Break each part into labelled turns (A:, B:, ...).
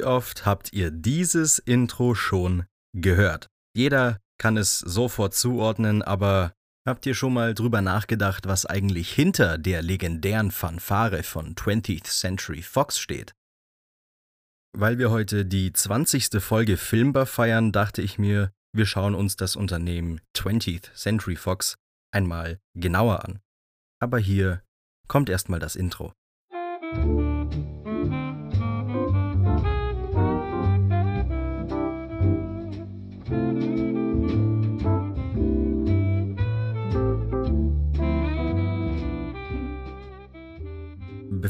A: Wie oft habt ihr dieses Intro schon gehört? Jeder kann es sofort zuordnen, aber habt ihr schon mal drüber nachgedacht, was eigentlich hinter der legendären Fanfare von 20th Century Fox steht? Weil wir heute die 20. Folge Filmbar feiern, dachte ich mir, wir schauen uns das Unternehmen 20th Century Fox einmal genauer an. Aber hier kommt erstmal das Intro.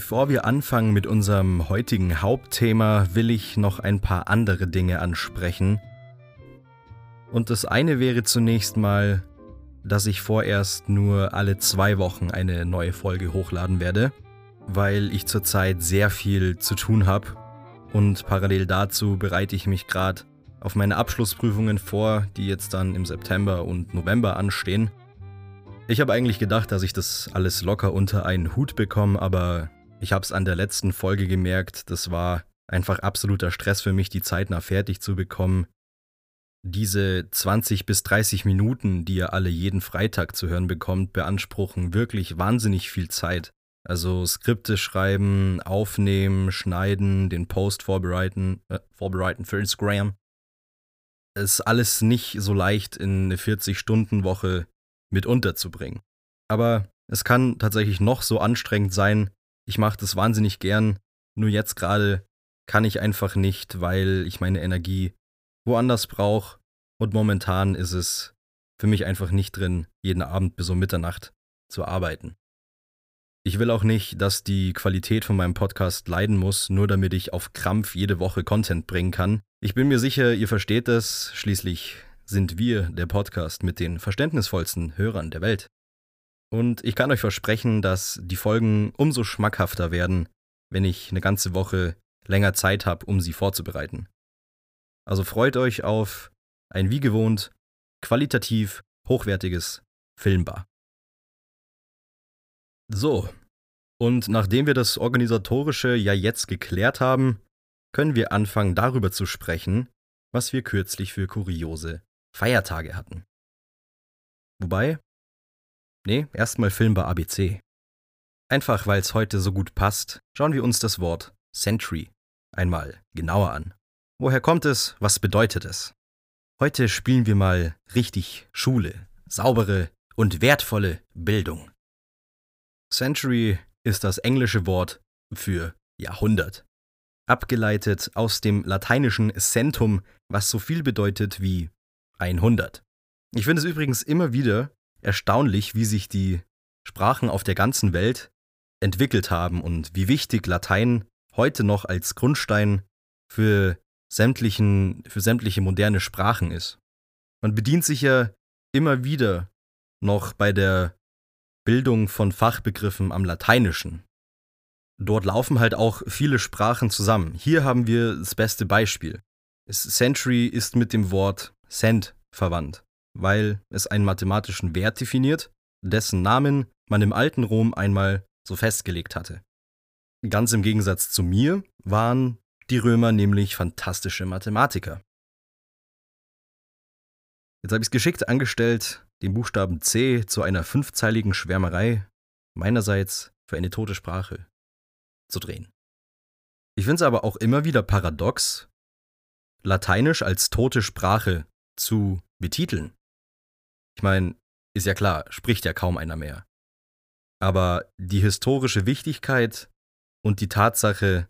A: Bevor wir anfangen mit unserem heutigen Hauptthema, will ich noch ein paar andere Dinge ansprechen. Und das eine wäre zunächst mal, dass ich vorerst nur alle zwei Wochen eine neue Folge hochladen werde, weil ich zurzeit sehr viel zu tun habe und parallel dazu bereite ich mich gerade auf meine Abschlussprüfungen vor, die jetzt dann im September und November anstehen. Ich habe eigentlich gedacht, dass ich das alles locker unter einen Hut bekomme, aber ich habe es an der letzten Folge gemerkt, das war einfach absoluter Stress für mich, die zeitnah fertig zu bekommen. Diese 20 bis 30 Minuten, die ihr alle jeden Freitag zu hören bekommt, beanspruchen wirklich wahnsinnig viel Zeit. Also Skripte schreiben, aufnehmen, schneiden, den Post vorbereiten, äh, vorbereiten für Instagram. Ist alles nicht so leicht in eine 40-Stunden-Woche mit unterzubringen. Aber es kann tatsächlich noch so anstrengend sein, ich mache das wahnsinnig gern, nur jetzt gerade kann ich einfach nicht, weil ich meine Energie woanders brauche und momentan ist es für mich einfach nicht drin, jeden Abend bis um Mitternacht zu arbeiten. Ich will auch nicht, dass die Qualität von meinem Podcast leiden muss, nur damit ich auf Krampf jede Woche Content bringen kann. Ich bin mir sicher, ihr versteht das, schließlich sind wir der Podcast mit den verständnisvollsten Hörern der Welt. Und ich kann euch versprechen, dass die Folgen umso schmackhafter werden, wenn ich eine ganze Woche länger Zeit habe, um sie vorzubereiten. Also freut euch auf ein wie gewohnt qualitativ hochwertiges Filmbar. So, und nachdem wir das Organisatorische ja jetzt geklärt haben, können wir anfangen darüber zu sprechen, was wir kürzlich für kuriose Feiertage hatten. Wobei, Nee, erstmal Filmbar ABC. Einfach weil es heute so gut passt, schauen wir uns das Wort Century einmal genauer an. Woher kommt es? Was bedeutet es? Heute spielen wir mal richtig Schule, saubere und wertvolle Bildung. Century ist das englische Wort für Jahrhundert, abgeleitet aus dem lateinischen centum, was so viel bedeutet wie 100. Ich finde es übrigens immer wieder erstaunlich, wie sich die Sprachen auf der ganzen Welt entwickelt haben und wie wichtig Latein heute noch als Grundstein für, sämtlichen, für sämtliche moderne Sprachen ist. Man bedient sich ja immer wieder noch bei der Bildung von Fachbegriffen am Lateinischen. Dort laufen halt auch viele Sprachen zusammen. Hier haben wir das beste Beispiel. Century ist mit dem Wort Cent verwandt weil es einen mathematischen Wert definiert, dessen Namen man im alten Rom einmal so festgelegt hatte. Ganz im Gegensatz zu mir waren die Römer nämlich fantastische Mathematiker. Jetzt habe ich es geschickt angestellt, den Buchstaben C zu einer fünfzeiligen Schwärmerei meinerseits für eine tote Sprache zu drehen. Ich finde es aber auch immer wieder paradox, Lateinisch als tote Sprache zu betiteln. Ich meine, ist ja klar, spricht ja kaum einer mehr. Aber die historische Wichtigkeit und die Tatsache,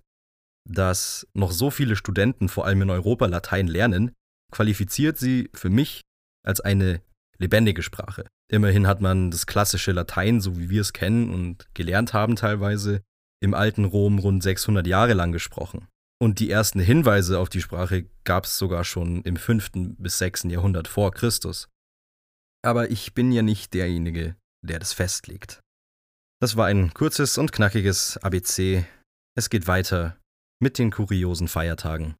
A: dass noch so viele Studenten vor allem in Europa Latein lernen, qualifiziert sie für mich als eine lebendige Sprache. Immerhin hat man das klassische Latein, so wie wir es kennen und gelernt haben teilweise, im alten Rom rund 600 Jahre lang gesprochen. Und die ersten Hinweise auf die Sprache gab es sogar schon im 5. bis 6. Jahrhundert vor Christus. Aber ich bin ja nicht derjenige, der das festlegt. Das war ein kurzes und knackiges ABC. Es geht weiter mit den kuriosen Feiertagen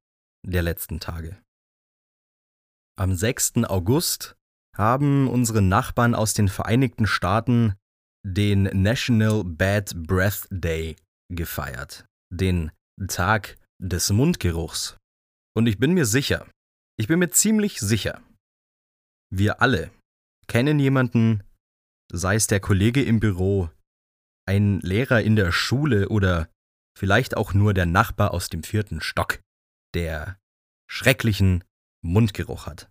A: der letzten Tage. Am 6. August haben unsere Nachbarn aus den Vereinigten Staaten den National Bad Breath Day gefeiert. Den Tag des Mundgeruchs. Und ich bin mir sicher, ich bin mir ziemlich sicher, wir alle kennen jemanden, sei es der Kollege im Büro, ein Lehrer in der Schule oder vielleicht auch nur der Nachbar aus dem vierten Stock, der schrecklichen Mundgeruch hat.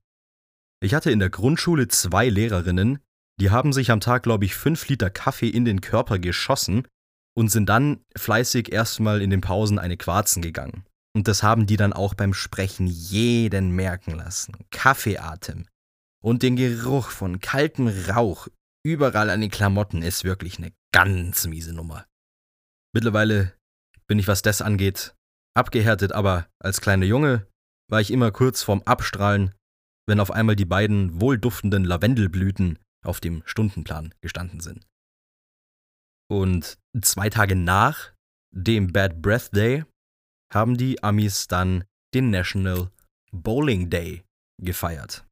A: Ich hatte in der Grundschule zwei Lehrerinnen, die haben sich am Tag, glaube ich, fünf Liter Kaffee in den Körper geschossen und sind dann fleißig erstmal in den Pausen eine Quarzen gegangen. Und das haben die dann auch beim Sprechen jeden merken lassen. Kaffeeatem und den Geruch von kaltem Rauch überall an den Klamotten ist wirklich eine ganz miese Nummer. Mittlerweile bin ich, was das angeht, abgehärtet, aber als kleiner Junge war ich immer kurz vorm Abstrahlen, wenn auf einmal die beiden wohlduftenden Lavendelblüten auf dem Stundenplan gestanden sind. Und zwei Tage nach dem Bad Breath Day haben die Amis dann den National Bowling Day gefeiert.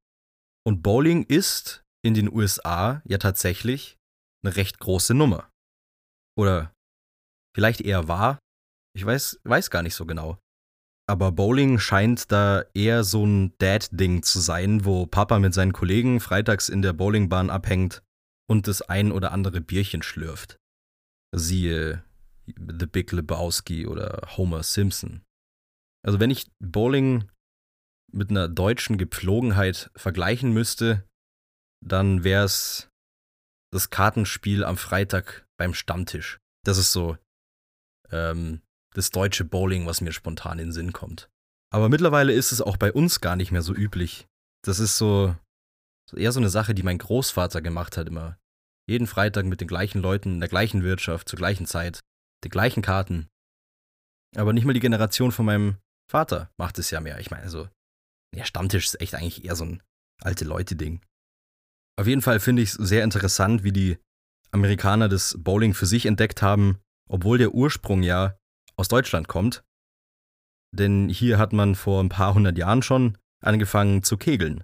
A: Und Bowling ist in den USA ja tatsächlich eine recht große Nummer. Oder vielleicht eher war, ich weiß, weiß gar nicht so genau. Aber Bowling scheint da eher so ein Dad-Ding zu sein, wo Papa mit seinen Kollegen freitags in der Bowlingbahn abhängt und das ein oder andere Bierchen schlürft. Siehe The Big Lebowski oder Homer Simpson. Also wenn ich Bowling mit einer deutschen Gepflogenheit vergleichen müsste, dann wäre es das Kartenspiel am Freitag beim Stammtisch. Das ist so ähm, das deutsche Bowling, was mir spontan in den Sinn kommt. Aber mittlerweile ist es auch bei uns gar nicht mehr so üblich. Das ist so eher so eine Sache, die mein Großvater gemacht hat immer. Jeden Freitag mit den gleichen Leuten in der gleichen Wirtschaft zur gleichen Zeit, die gleichen Karten. Aber nicht mal die Generation von meinem Vater macht es ja mehr. Ich meine, so, der Stammtisch ist echt eigentlich eher so ein alte Leute-Ding. Auf jeden Fall finde ich es sehr interessant, wie die Amerikaner das Bowling für sich entdeckt haben, obwohl der Ursprung ja aus Deutschland kommt. Denn hier hat man vor ein paar hundert Jahren schon angefangen zu kegeln.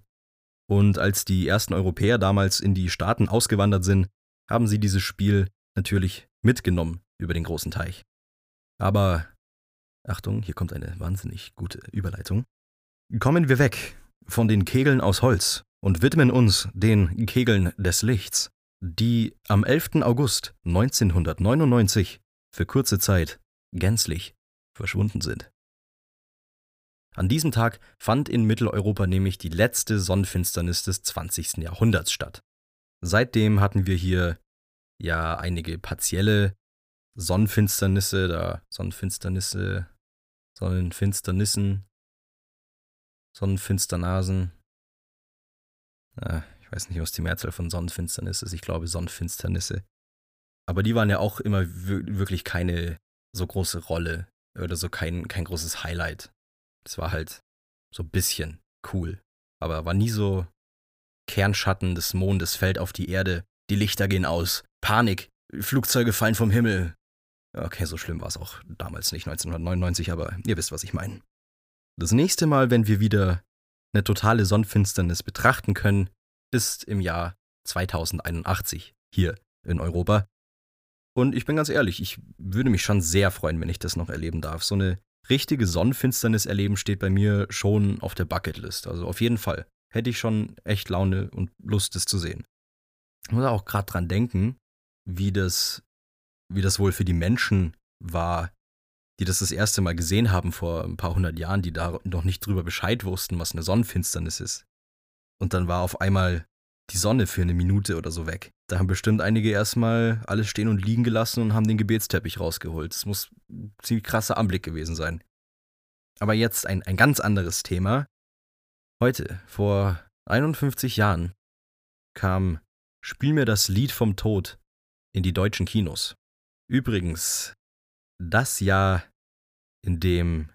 A: Und als die ersten Europäer damals in die Staaten ausgewandert sind, haben sie dieses Spiel natürlich mitgenommen über den großen Teich. Aber Achtung, hier kommt eine wahnsinnig gute Überleitung. Kommen wir weg von den Kegeln aus Holz und widmen uns den Kegeln des Lichts, die am 11. August 1999 für kurze Zeit gänzlich verschwunden sind. An diesem Tag fand in Mitteleuropa nämlich die letzte Sonnenfinsternis des 20. Jahrhunderts statt. Seitdem hatten wir hier ja einige partielle Sonnenfinsternisse, da Sonnenfinsternisse, Sonnenfinsternissen, Sonnenfinsternasen. Ja, ich weiß nicht, was die Mehrzahl von Sonnenfinsternis ist. Ich glaube Sonnenfinsternisse. Aber die waren ja auch immer wirklich keine so große Rolle oder so kein, kein großes Highlight. Das war halt so ein bisschen cool. Aber war nie so Kernschatten des Mondes fällt auf die Erde, die Lichter gehen aus, Panik, Flugzeuge fallen vom Himmel. Okay, so schlimm war es auch damals nicht, 1999, aber ihr wisst, was ich meine. Das nächste Mal, wenn wir wieder eine totale Sonnenfinsternis betrachten können, ist im Jahr 2081 hier in Europa. Und ich bin ganz ehrlich, ich würde mich schon sehr freuen, wenn ich das noch erleben darf. So eine richtige Sonnenfinsternis erleben steht bei mir schon auf der Bucketlist. Also auf jeden Fall. Hätte ich schon echt Laune und Lust, das zu sehen. Ich muss auch gerade dran denken, wie das, wie das wohl für die Menschen war, die das das erste Mal gesehen haben vor ein paar hundert Jahren, die da noch nicht drüber Bescheid wussten, was eine Sonnenfinsternis ist. Und dann war auf einmal die Sonne für eine Minute oder so weg. Da haben bestimmt einige erstmal alles stehen und liegen gelassen und haben den Gebetsteppich rausgeholt. Das muss ein ziemlich krasser Anblick gewesen sein. Aber jetzt ein, ein ganz anderes Thema. Heute, vor 51 Jahren, kam Spiel mir das Lied vom Tod in die deutschen Kinos. Übrigens, das Jahr, in dem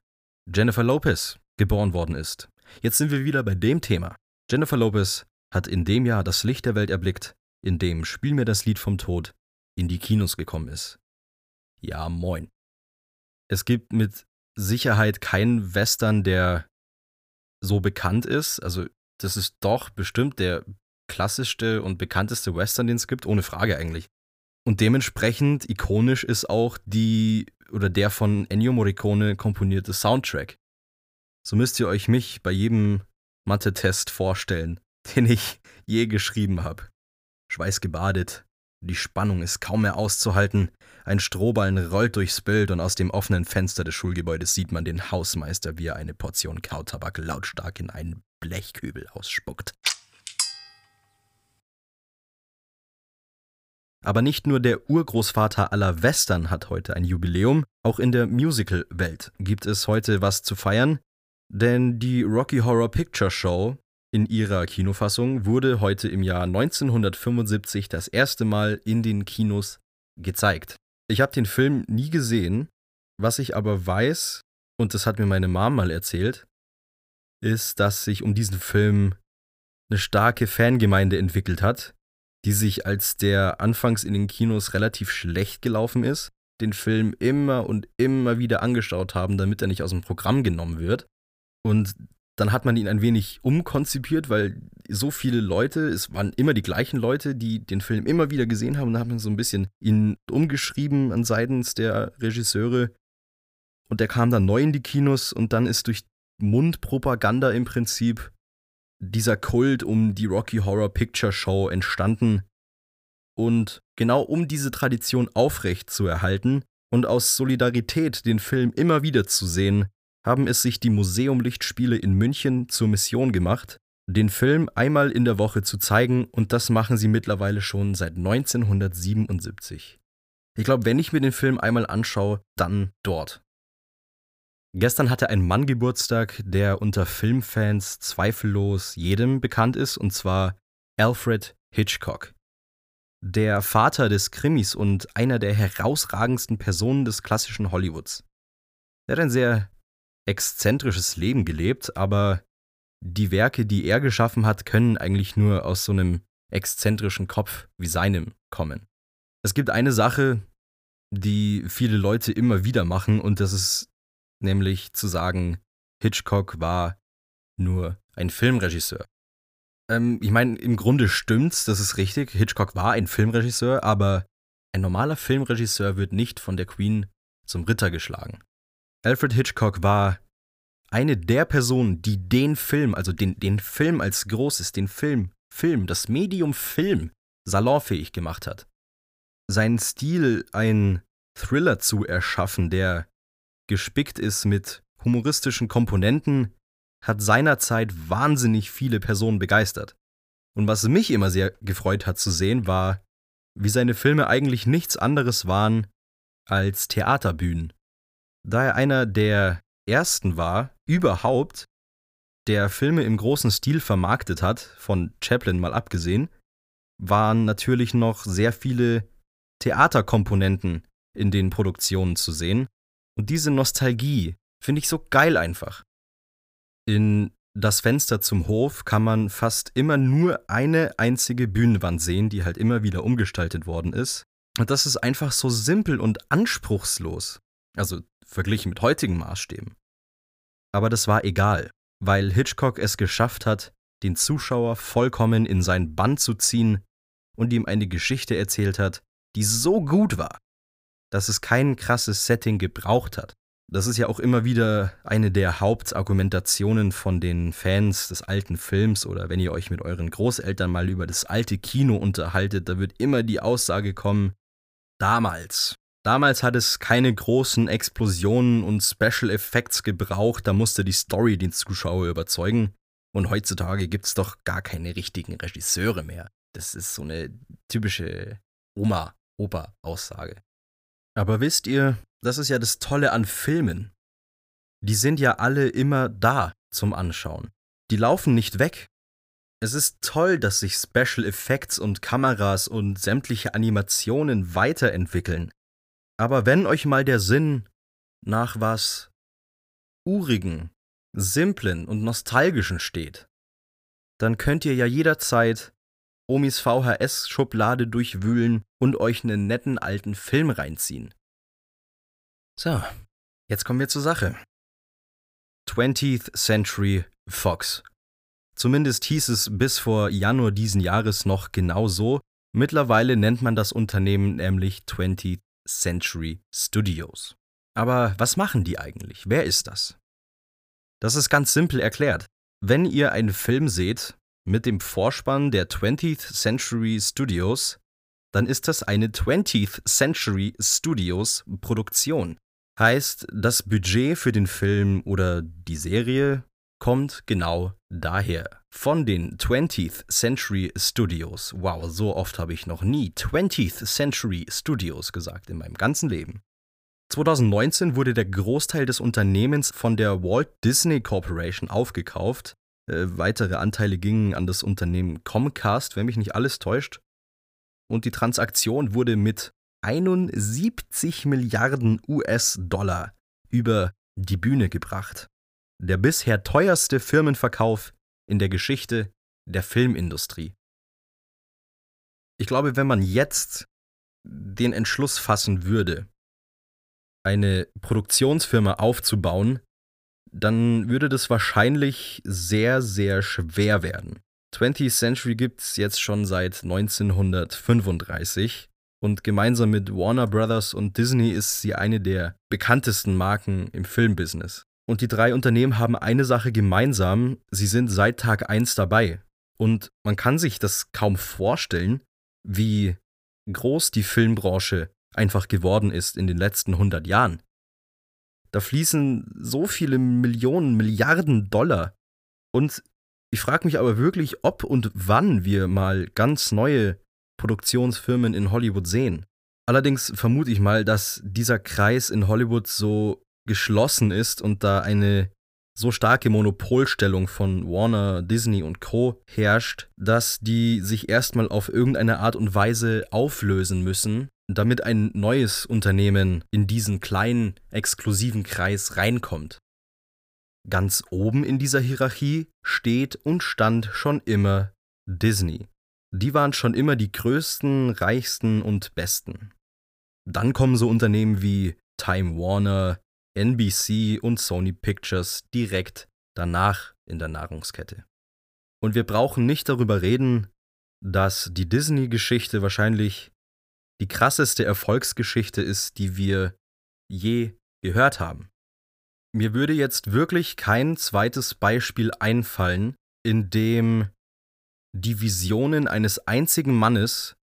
A: Jennifer Lopez geboren worden ist. Jetzt sind wir wieder bei dem Thema. Jennifer Lopez hat in dem Jahr das Licht der Welt erblickt, in dem Spiel mir das Lied vom Tod in die Kinos gekommen ist. Ja, moin. Es gibt mit Sicherheit keinen Western, der so bekannt ist. Also, das ist doch bestimmt der klassischste und bekannteste Western, den es gibt, ohne Frage eigentlich. Und dementsprechend ikonisch ist auch die oder der von Ennio Morricone komponierte Soundtrack. So müsst ihr euch mich bei jedem Mathe-Test vorstellen, den ich je geschrieben habe. Schweißgebadet, die Spannung ist kaum mehr auszuhalten, ein Strohballen rollt durchs Bild und aus dem offenen Fenster des Schulgebäudes sieht man den Hausmeister, wie er eine Portion Kautabak lautstark in einen Blechkübel ausspuckt. Aber nicht nur der Urgroßvater aller Western hat heute ein Jubiläum, auch in der Musical-Welt gibt es heute was zu feiern, denn die Rocky Horror Picture Show in ihrer Kinofassung wurde heute im Jahr 1975 das erste Mal in den Kinos gezeigt. Ich habe den Film nie gesehen, was ich aber weiß, und das hat mir meine Mom mal erzählt, ist, dass sich um diesen Film eine starke Fangemeinde entwickelt hat, die sich, als der anfangs in den Kinos relativ schlecht gelaufen ist, den Film immer und immer wieder angeschaut haben, damit er nicht aus dem Programm genommen wird. Und dann hat man ihn ein wenig umkonzipiert, weil so viele Leute, es waren immer die gleichen Leute, die den Film immer wieder gesehen haben. Und dann hat man so ein bisschen ihn umgeschrieben an seitens der Regisseure. Und der kam dann neu in die Kinos und dann ist durch Mundpropaganda im Prinzip dieser Kult um die Rocky Horror Picture Show entstanden. Und genau um diese Tradition aufrecht zu erhalten und aus Solidarität den Film immer wieder zu sehen, haben es sich die Museumlichtspiele in München zur Mission gemacht, den Film einmal in der Woche zu zeigen und das machen sie mittlerweile schon seit 1977. Ich glaube, wenn ich mir den Film einmal anschaue, dann dort. Gestern hatte ein Mann Geburtstag, der unter Filmfans zweifellos jedem bekannt ist, und zwar Alfred Hitchcock. Der Vater des Krimis und einer der herausragendsten Personen des klassischen Hollywoods. Er hat ein sehr exzentrisches Leben gelebt, aber die Werke, die er geschaffen hat, können eigentlich nur aus so einem exzentrischen Kopf wie seinem kommen. Es gibt eine Sache, die viele Leute immer wieder machen, und das ist nämlich zu sagen, Hitchcock war nur ein Filmregisseur. Ähm, ich meine, im Grunde stimmt's, das ist richtig. Hitchcock war ein Filmregisseur, aber ein normaler Filmregisseur wird nicht von der Queen zum Ritter geschlagen. Alfred Hitchcock war eine der Personen, die den Film, also den, den Film als großes, den Film, Film, das Medium Film salonfähig gemacht hat. Seinen Stil, ein Thriller zu erschaffen, der gespickt ist mit humoristischen Komponenten, hat seinerzeit wahnsinnig viele Personen begeistert. Und was mich immer sehr gefreut hat zu sehen, war, wie seine Filme eigentlich nichts anderes waren als Theaterbühnen. Da er einer der ersten war, überhaupt, der Filme im großen Stil vermarktet hat, von Chaplin mal abgesehen, waren natürlich noch sehr viele Theaterkomponenten in den Produktionen zu sehen. Und diese Nostalgie finde ich so geil einfach. In Das Fenster zum Hof kann man fast immer nur eine einzige Bühnenwand sehen, die halt immer wieder umgestaltet worden ist. Und das ist einfach so simpel und anspruchslos. Also verglichen mit heutigen Maßstäben. Aber das war egal, weil Hitchcock es geschafft hat, den Zuschauer vollkommen in sein Bann zu ziehen und ihm eine Geschichte erzählt hat, die so gut war, dass es kein krasses Setting gebraucht hat. Das ist ja auch immer wieder eine der Hauptargumentationen von den Fans des alten Films oder wenn ihr euch mit euren Großeltern mal über das alte Kino unterhaltet, da wird immer die Aussage kommen, damals, Damals hat es keine großen Explosionen und Special Effects gebraucht, da musste die Story den Zuschauer überzeugen. Und heutzutage gibt es doch gar keine richtigen Regisseure mehr. Das ist so eine typische Oma-Opa-Aussage. Aber wisst ihr, das ist ja das Tolle an Filmen. Die sind ja alle immer da zum Anschauen. Die laufen nicht weg. Es ist toll, dass sich Special Effects und Kameras und sämtliche Animationen weiterentwickeln. Aber wenn euch mal der Sinn nach was Urigen, Simplen und Nostalgischen steht, dann könnt ihr ja jederzeit Omis VHS-Schublade durchwühlen und euch einen netten alten Film reinziehen. So, jetzt kommen wir zur Sache. 20th Century Fox. Zumindest hieß es bis vor Januar diesen Jahres noch genau so, Mittlerweile nennt man das Unternehmen nämlich 20th Century Studios. Aber was machen die eigentlich? Wer ist das? Das ist ganz simpel erklärt. Wenn ihr einen Film seht mit dem Vorspann der 20th Century Studios, dann ist das eine 20th Century Studios Produktion. Heißt, das Budget für den Film oder die Serie kommt genau daher. Von den 20th Century Studios. Wow, so oft habe ich noch nie 20th Century Studios gesagt in meinem ganzen Leben. 2019 wurde der Großteil des Unternehmens von der Walt Disney Corporation aufgekauft. Äh, weitere Anteile gingen an das Unternehmen Comcast, wenn mich nicht alles täuscht. Und die Transaktion wurde mit 71 Milliarden US-Dollar über die Bühne gebracht. Der bisher teuerste Firmenverkauf in der Geschichte der Filmindustrie. Ich glaube, wenn man jetzt den Entschluss fassen würde, eine Produktionsfirma aufzubauen, dann würde das wahrscheinlich sehr, sehr schwer werden. 20th Century gibt es jetzt schon seit 1935 und gemeinsam mit Warner Brothers und Disney ist sie eine der bekanntesten Marken im Filmbusiness. Und die drei Unternehmen haben eine Sache gemeinsam, sie sind seit Tag 1 dabei. Und man kann sich das kaum vorstellen, wie groß die Filmbranche einfach geworden ist in den letzten 100 Jahren. Da fließen so viele Millionen, Milliarden Dollar. Und ich frage mich aber wirklich, ob und wann wir mal ganz neue Produktionsfirmen in Hollywood sehen. Allerdings vermute ich mal, dass dieser Kreis in Hollywood so geschlossen ist und da eine so starke Monopolstellung von Warner, Disney und Co herrscht, dass die sich erstmal auf irgendeine Art und Weise auflösen müssen, damit ein neues Unternehmen in diesen kleinen, exklusiven Kreis reinkommt. Ganz oben in dieser Hierarchie steht und stand schon immer Disney. Die waren schon immer die größten, reichsten und besten. Dann kommen so Unternehmen wie Time Warner, NBC und Sony Pictures direkt danach in der Nahrungskette. Und wir brauchen nicht darüber reden, dass die Disney-Geschichte wahrscheinlich die krasseste Erfolgsgeschichte ist, die wir je gehört haben. Mir würde jetzt wirklich kein zweites Beispiel einfallen, in dem die Visionen eines einzigen Mannes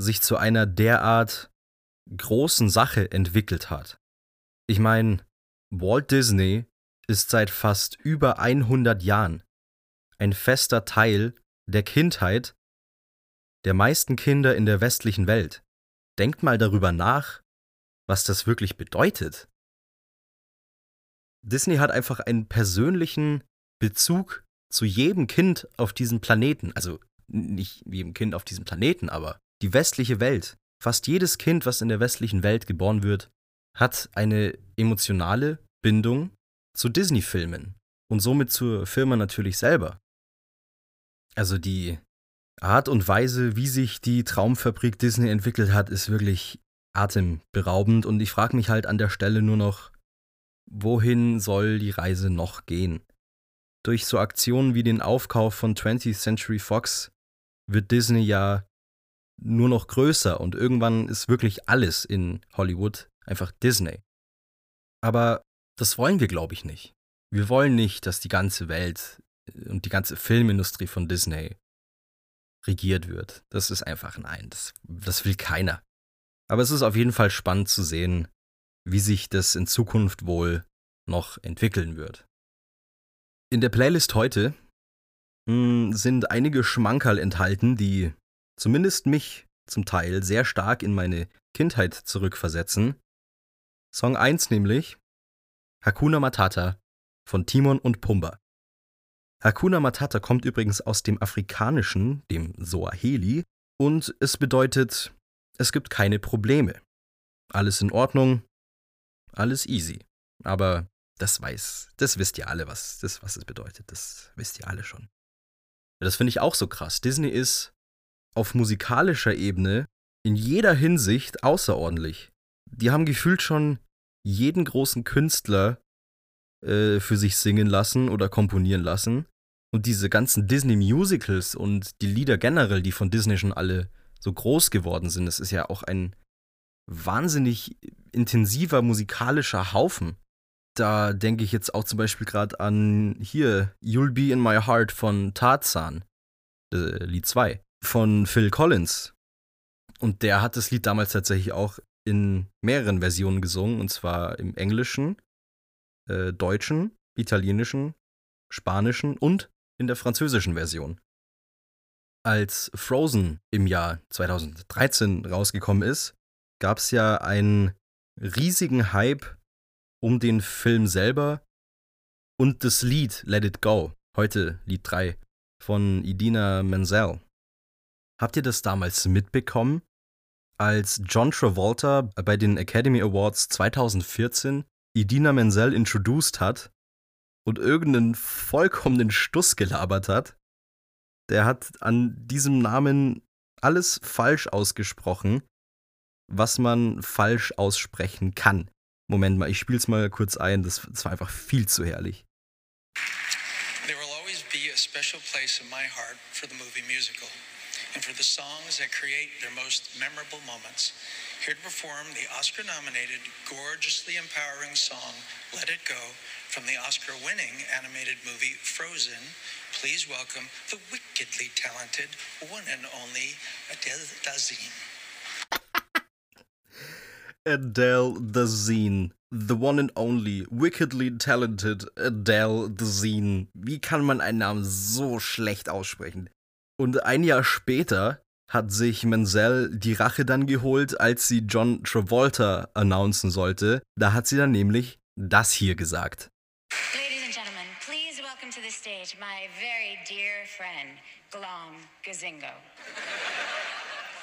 A: sich zu einer derart großen Sache entwickelt hat. Ich meine, Walt Disney ist seit fast über 100 Jahren ein fester Teil der Kindheit der meisten Kinder in der westlichen Welt. Denkt mal darüber nach, was das wirklich bedeutet. Disney hat einfach einen persönlichen Bezug zu jedem Kind auf diesem Planeten. Also nicht jedem Kind auf diesem Planeten, aber die westliche Welt. Fast jedes Kind, was in der westlichen Welt geboren wird, hat eine emotionale Bindung zu Disney-Filmen und somit zur Firma natürlich selber. Also die Art und Weise, wie sich die Traumfabrik Disney entwickelt hat, ist wirklich atemberaubend und ich frage mich halt an der Stelle nur noch, wohin soll die Reise noch gehen? Durch so Aktionen wie den Aufkauf von 20th Century Fox wird Disney ja nur noch größer und irgendwann ist wirklich alles in Hollywood einfach Disney. Aber das wollen wir, glaube ich, nicht. Wir wollen nicht, dass die ganze Welt und die ganze Filmindustrie von Disney regiert wird. Das ist einfach nein, das, das will keiner. Aber es ist auf jeden Fall spannend zu sehen, wie sich das in Zukunft wohl noch entwickeln wird. In der Playlist heute mh, hm, sind einige Schmankerl enthalten, die zumindest mich zum Teil sehr stark in meine Kindheit zurückversetzen. Song 1 nämlich Hakuna Matata von Timon und Pumba. Hakuna Matata kommt übrigens aus dem Afrikanischen, dem Soaheli, und es bedeutet, es gibt keine Probleme. Alles in Ordnung, alles easy. Aber das weiß, das wisst ihr alle, was das, was es bedeutet. Das wisst ihr alle schon. Das finde ich auch so krass. Disney ist auf musikalischer Ebene in jeder Hinsicht außerordentlich. Die haben gefühlt schon jeden großen Künstler äh, für sich singen lassen oder komponieren lassen. Und diese ganzen Disney-Musicals und die Lieder generell, die von Disney schon alle so groß geworden sind. Es ist ja auch ein wahnsinnig intensiver musikalischer Haufen. Da denke ich jetzt auch zum Beispiel gerade an hier You'll Be in My Heart von Tarzan, äh, Lied 2, von Phil Collins. Und der hat das Lied damals tatsächlich auch in mehreren Versionen gesungen, und zwar im Englischen, äh, Deutschen, Italienischen, Spanischen und in der französischen Version. Als Frozen im Jahr 2013 rausgekommen ist, gab es ja einen riesigen Hype um den Film selber und das Lied Let It Go, heute Lied 3 von Idina Menzel. Habt ihr das damals mitbekommen, als John Travolta bei den Academy Awards 2014 Idina Menzel introduced hat und irgendeinen vollkommenen Stuss gelabert hat? Der hat an diesem Namen alles falsch ausgesprochen was man falsch aussprechen kann. Moment mal, ich spiel's mal kurz ein, das, das war einfach viel zu herrlich. There will always be a special place in my heart for the movie musical and for the songs that create their most memorable moments. Here to perform the Oscar nominated, gorgeously empowering song Let It Go from the Oscar winning animated movie Frozen, please welcome the wickedly talented one and only Adele Dazeem. Adele Dazeem. The one and only, wickedly talented Adele Dazeem. Wie kann man einen Namen so schlecht aussprechen? Und ein Jahr später hat sich Menzel die Rache dann geholt, als sie John Travolta announcen sollte. Da hat sie dann nämlich das hier gesagt. Ladies and gentlemen, please welcome to the stage my very dear friend, Glom Gazingo.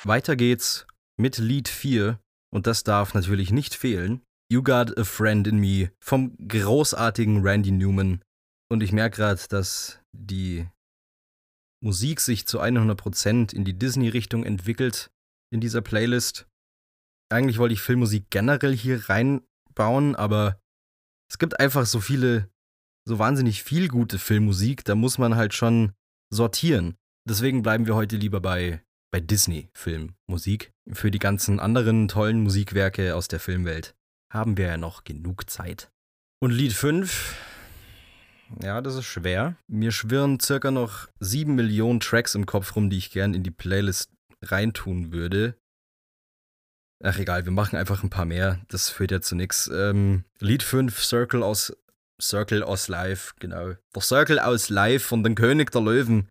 A: Weiter geht's mit Lied 4 und das darf natürlich nicht fehlen. You Got a Friend in Me vom großartigen Randy Newman. Und ich merke gerade, dass die Musik sich zu 100% in die Disney-Richtung entwickelt in dieser Playlist. Eigentlich wollte ich Filmmusik generell hier reinbauen, aber es gibt einfach so viele, so wahnsinnig viel gute Filmmusik, da muss man halt schon sortieren. Deswegen bleiben wir heute lieber bei bei Disney-Filmmusik. Für die ganzen anderen tollen Musikwerke aus der Filmwelt haben wir ja noch genug Zeit. Und Lied 5, ja, das ist schwer. Mir schwirren circa noch 7 Millionen Tracks im Kopf rum, die ich gern in die Playlist reintun würde. Ach egal, wir machen einfach ein paar mehr. Das führt ja zu nichts. Ähm, Lied 5, Circle aus Circle aus Live, genau. Der Circle aus Live von den König der Löwen.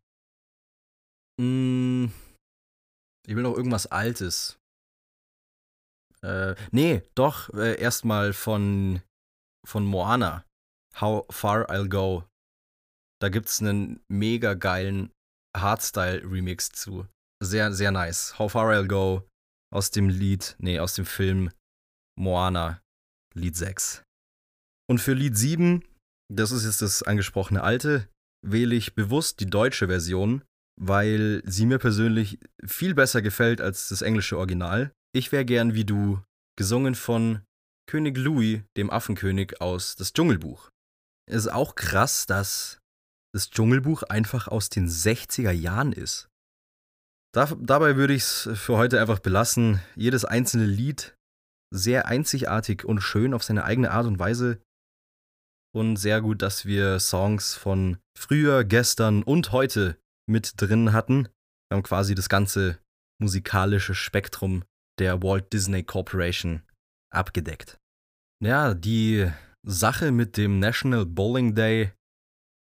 A: Mmh ich will noch irgendwas Altes. Äh, nee, doch, äh, erstmal von, von Moana. How Far I'll Go. Da gibt's einen mega geilen Hardstyle-Remix zu. Sehr, sehr nice. How Far I'll Go aus dem Lied, nee, aus dem Film Moana, Lied 6. Und für Lied 7, das ist jetzt das angesprochene alte, wähle ich bewusst die deutsche Version, weil sie mir persönlich viel besser gefällt als das englische Original. Ich wäre gern wie du, gesungen von König Louis, dem Affenkönig aus Das Dschungelbuch. Es ist auch krass, dass das Dschungelbuch einfach aus den 60er Jahren ist. Da, dabei würde ich es für heute einfach belassen. Jedes einzelne Lied sehr einzigartig und schön auf seine eigene Art und Weise. Und sehr gut, dass wir Songs von früher, gestern und heute mit drin hatten. Wir haben quasi das ganze musikalische Spektrum der Walt Disney Corporation abgedeckt. Ja, die Sache mit dem National Bowling Day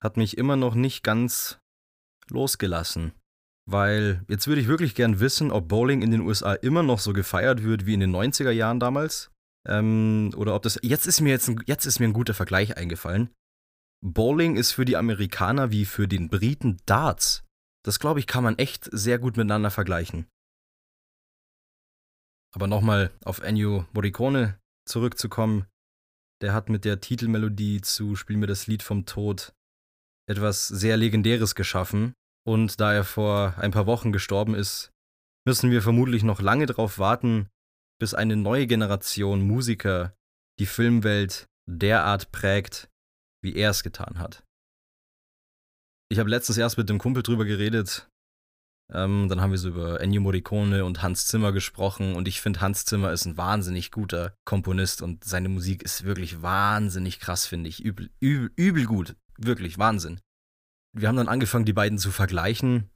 A: hat mich immer noch nicht ganz losgelassen. Weil jetzt würde ich wirklich gern wissen, ob Bowling in den USA immer noch so gefeiert wird wie in den 90er Jahren damals. Ähm, oder ob das. Jetzt ist mir jetzt ein, jetzt ist mir ein guter Vergleich eingefallen. Bowling ist für die Amerikaner wie für den Briten Darts. Das glaube ich, kann man echt sehr gut miteinander vergleichen. Aber nochmal auf Ennio Morricone zurückzukommen. Der hat mit der Titelmelodie zu Spiel mir das Lied vom Tod etwas sehr Legendäres geschaffen. Und da er vor ein paar Wochen gestorben ist, müssen wir vermutlich noch lange darauf warten, bis eine neue Generation Musiker die Filmwelt derart prägt, wie er es getan hat. Ich habe letztens erst mit dem Kumpel drüber geredet, Ähm, dann haben wir so über Ennio Morricone und Hans Zimmer gesprochen und ich finde, Hans Zimmer ist ein wahnsinnig guter Komponist und seine Musik ist wirklich wahnsinnig krass, finde ich. Übel, übel, übel gut. Wirklich, Wahnsinn. Wir haben dann angefangen, die beiden zu vergleichen,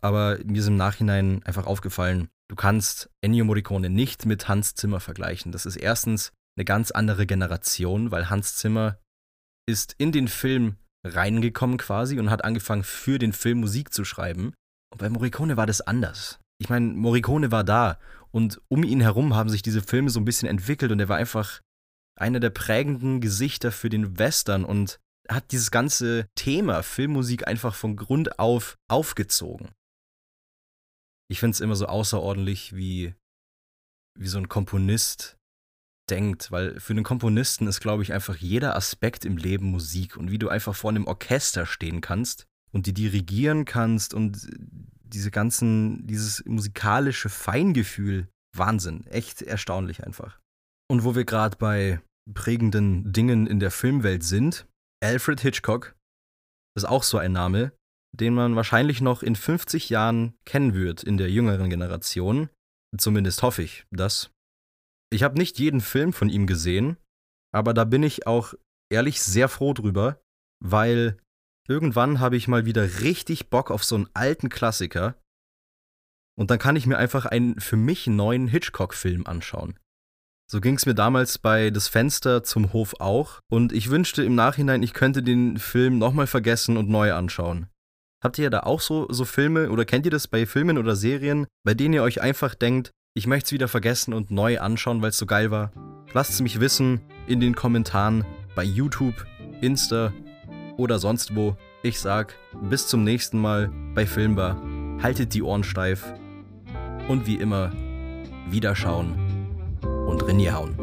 A: aber mir ist im Nachhinein einfach aufgefallen, du kannst Ennio Morricone nicht mit Hans Zimmer vergleichen. Das ist erstens eine ganz andere Generation, weil Hans Zimmer ist in den Film reingekommen quasi und hat angefangen für den Film Musik zu schreiben. Und bei Morricone war das anders. Ich meine, Morricone war da und um ihn herum haben sich diese Filme so ein bisschen entwickelt und er war einfach einer der prägenden Gesichter für den Western und hat dieses ganze Thema Filmmusik einfach von Grund auf aufgezogen. Ich finde es immer so außerordentlich, wie, wie so ein Komponist denkt, weil für einen Komponisten ist, glaube ich, einfach jeder Aspekt im Leben Musik und wie du einfach vor einem Orchester stehen kannst und die dirigieren kannst und diese ganzen, dieses musikalische Feingefühl, Wahnsinn, echt erstaunlich einfach. Und wo wir gerade bei prägenden Dingen in der Filmwelt sind, Alfred Hitchcock ist auch so ein Name, den man wahrscheinlich noch in 50 Jahren kennen wird in der jüngeren Generation. Zumindest hoffe ich das. Ich habe nicht jeden Film von ihm gesehen, aber da bin ich auch ehrlich sehr froh drüber, weil irgendwann habe ich mal wieder richtig Bock auf so einen alten Klassiker und dann kann ich mir einfach einen für mich neuen Hitchcock-Film anschauen. So ging es mir damals bei Das Fenster zum Hof auch und ich wünschte im Nachhinein, ich könnte den Film nochmal vergessen und neu anschauen. Habt ihr da auch so, so Filme oder kennt ihr das bei Filmen oder Serien, bei denen ihr euch einfach denkt, ich möchte es wieder vergessen und neu anschauen, weil es so geil war. Lasst es mich wissen in den Kommentaren bei YouTube, Insta oder sonst wo. Ich sag bis zum nächsten Mal bei Filmbar. Haltet die Ohren steif und wie immer Wiederschauen und Rinje hauen.